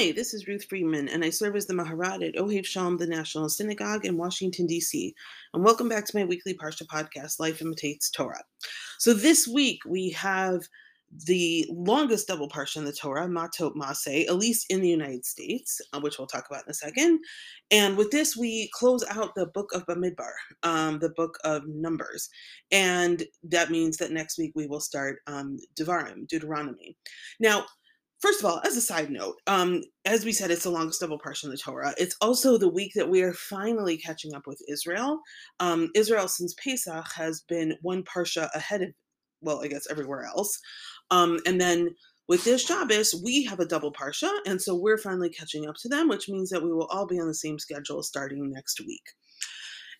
Hi, this is Ruth Friedman, and I serve as the Maharat at Ohev Shalom, the National Synagogue in Washington, D.C. And welcome back to my weekly Parsha podcast, Life Imitates Torah. So this week we have the longest double parsha in the Torah, Matot Maseh, at least in the United States, uh, which we'll talk about in a second. And with this, we close out the book of Bamidbar, um, the book of Numbers. And that means that next week we will start um, Devarim, Deuteronomy. Now, First of all, as a side note, um, as we said, it's the longest double parsha in the Torah. It's also the week that we are finally catching up with Israel. Um, Israel, since Pesach, has been one parsha ahead of, well, I guess everywhere else. Um, and then with this Shabbos, we have a double parsha, and so we're finally catching up to them, which means that we will all be on the same schedule starting next week.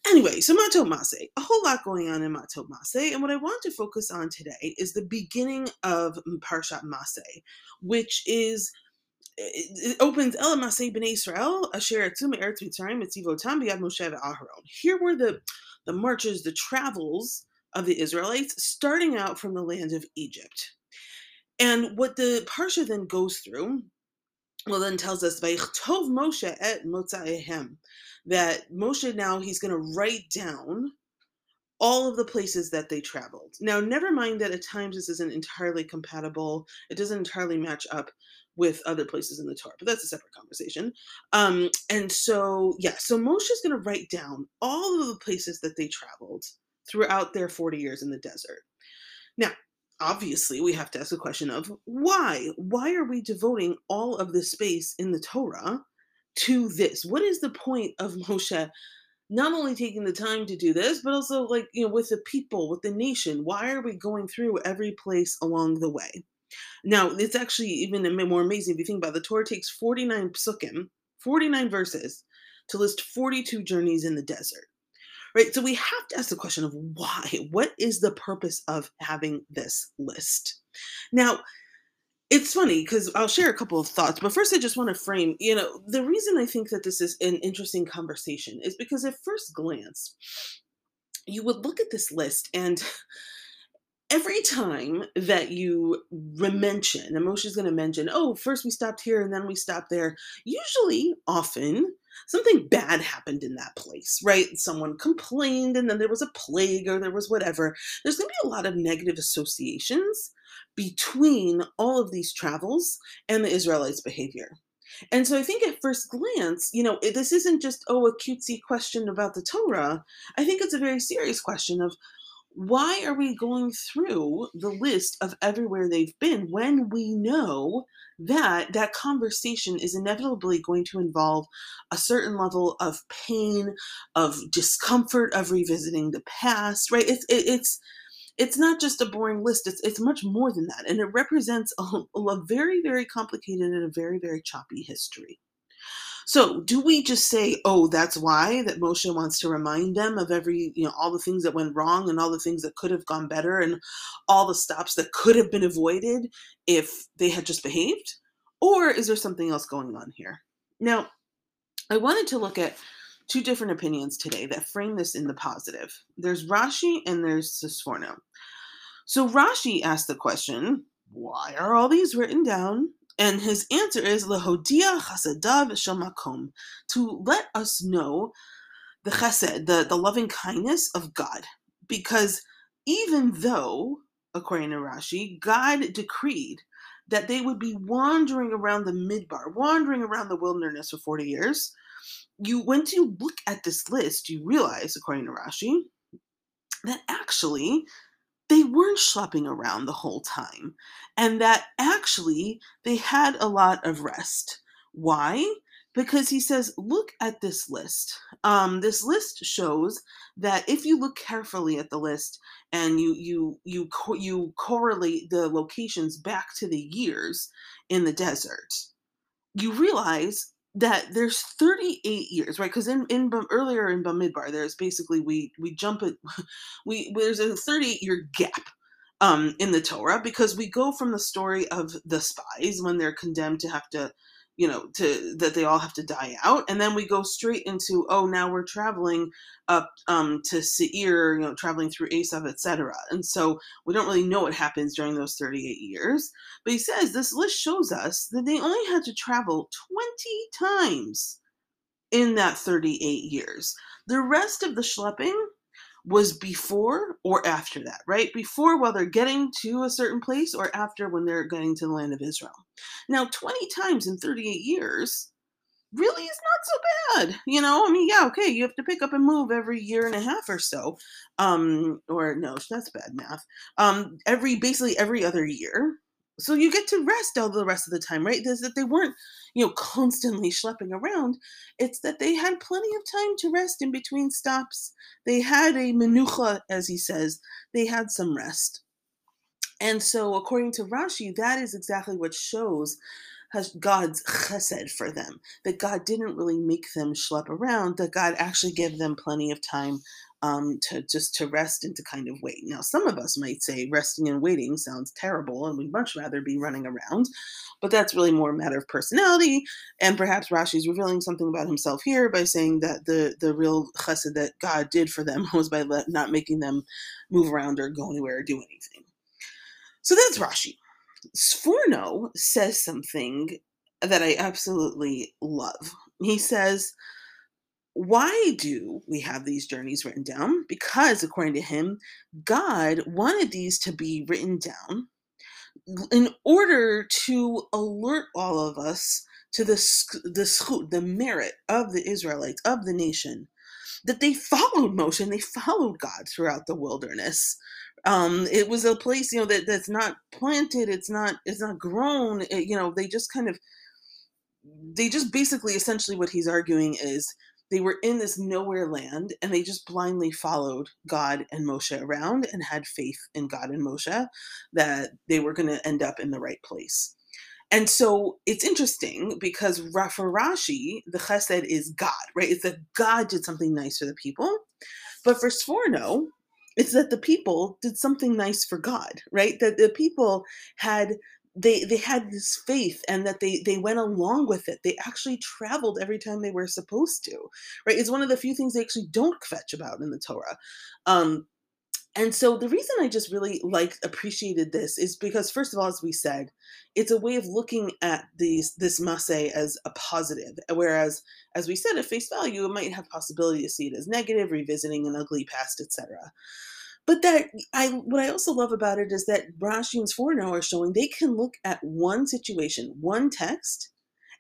Anyway, so Matot Maseh, a whole lot going on in Matot Maseh, and what I want to focus on today is the beginning of Parshat Maseh, which is it opens El Maseh Bnei Israel Asher Etzum Eretz Mitzrayim Etzivotam Biad Moshe Aharon. Here were the the marches, the travels of the Israelites, starting out from the land of Egypt. And what the parsha then goes through, well, then tells us Vayichtov Moshe et Motzaehem that Moshe now he's going to write down all of the places that they traveled. Now, never mind that at times this isn't entirely compatible, it doesn't entirely match up with other places in the Torah, but that's a separate conversation. Um, and so, yeah, so Moshe is going to write down all of the places that they traveled throughout their 40 years in the desert. Now, obviously, we have to ask the question of why? Why are we devoting all of the space in the Torah to this? What is the point of Moshe not only taking the time to do this, but also like, you know, with the people, with the nation? Why are we going through every place along the way? Now, it's actually even more amazing if you think about it. The Torah takes 49 psukim, 49 verses, to list 42 journeys in the desert. Right? So we have to ask the question of why? What is the purpose of having this list? Now, it's funny because I'll share a couple of thoughts, but first I just want to frame, you know, the reason I think that this is an interesting conversation is because at first glance, you would look at this list and every time that you mention, is going to mention, oh, first we stopped here and then we stopped there, usually, often, something bad happened in that place, right? Someone complained and then there was a plague or there was whatever. There's going to be a lot of negative associations between all of these travels and the Israelites' behavior. And so I think at first glance, you know, this isn't just, oh, a cutesy question about the Torah. I think it's a very serious question of why are we going through the list of everywhere they've been when we know that that conversation is inevitably going to involve a certain level of pain, of discomfort, of revisiting the past, right? It's, it, it's, it's not just a boring list it's it's much more than that and it represents a, a, very very complicated and a very very choppy history so do we just say oh that's why that moshe wants to remind them of every you know all the things that went wrong and all the things that could have gone better and all the stops that could have been avoided if they had just behaved or is there something else going on here now i wanted to look at two different opinions today that frame this in the positive. There's Rashi and there's Sforno. So Rashi asked the question, why are all these written down? And his answer is Lehodia chasadav shamakom, to let us know the chesed, the, the loving kindness of God. Because even though, according to Rashi, God decreed that they would be wandering around the midbar, wandering around the wilderness for 40 years, you when you look at this list, you realize, according to Rashi, that actually they weren't schlepping around the whole time, and that actually they had a lot of rest. Why? Because he says, look at this list. Um, this list shows that if you look carefully at the list and you you you co- you correlate the locations back to the years in the desert, you realize that there's 38 years right? Because in in earlier in bamidbar there's basically we we jump it we there's a 38 year gap um in the torah because we go from the story of the spies when they're condemned to have to you know to that they all have to die out and then we go straight into oh now we're traveling up um, to Seir, you know traveling through Esav etc and so we don't really know what happens during those 38 years but he says this list shows us that they only had to travel 20 times in that 38 years. The rest of the schlepping was before or after that, right? Before while they're getting to a certain place or after when they're getting to the land of Israel. Now, 20 times in 38 years really is not so bad. You know, I mean, yeah, okay, you have to pick up and move every year and a half or so. Um, or no, that's bad math. Um, every basically every other year so you get to rest all the rest of the time right? There's that they weren't you know constantly schlepping around. It's that they had plenty of time to rest in between stops. They had a menucha as he says. They had some rest. And so according to rashi that is exactly what shows God's chesed for them, that God didn't really make them schlep around, that God actually gave them plenty of time um, to just to rest and to kind of wait. Now, some of us might say resting and waiting sounds terrible, and we'd much rather be running around, but that's really more a matter of personality. And perhaps Rashi's revealing something about himself here by saying that the the real chesed that God did for them was by not making them move around or go anywhere or do anything. So that's Rashi. Sforno says something that I absolutely love. He says why do we have these journeys written down? Because, according to him, God wanted these to be written down in order to alert all of us to the, the, the merit of the Israelites, of the nation, that they followed Moshe and they followed God throughout the wilderness. Um, it was a place, you know, that, that's not planted, it's not, it's not grown. It, you know, they just kind of, they just basically, essentially, what he's arguing is they were in this nowhere land and they just blindly followed God and Moshe around and had faith in God and Moshe that they were going to end up in the right place. And so it's interesting because for Rashi, the chesed is God, right? It's that God did something nice for the people. But for Sforno, it's that the people did something nice for God, right? That the people had they they had this faith and that they they went along with it. They actually traveled every time they were supposed to right? It's one of the few things they actually don't kvetch about in the torah. Um and so the reason i just really like appreciated this is because first of all as we said it's a way of looking at these this masse as a positive whereas as we said at face value it might have possibility to see it as negative revisiting an ugly past etc but that I what I also love about it is that Rashi and Sforno are showing they can look at one situation, one text,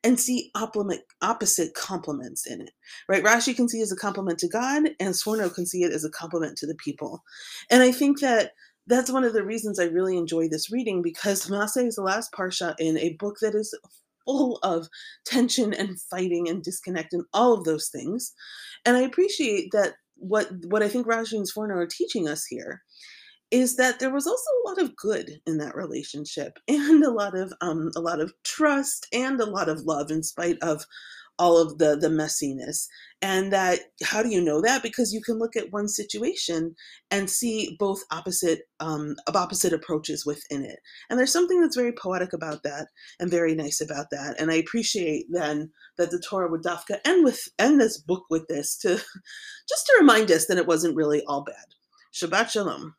and see opposite compliments in it. Right? Rashi can see it as a compliment to God, and Sforno can see it as a compliment to the people. And I think that that's one of the reasons I really enjoy this reading because Masay is the last parsha in a book that is full of tension and fighting and disconnect and all of those things. And I appreciate that what what I think Rashi and Sforno are teaching us here is that there was also a lot of good in that relationship and a lot of um a lot of trust and a lot of love in spite of all of the the messiness. And that how do you know that? Because you can look at one situation and see both opposite um opposite approaches within it. And there's something that's very poetic about that and very nice about that. And i appreciate then that the torah would dafka end with end this book with this to just to remind us that it wasn't really all bad. Shabbat shalom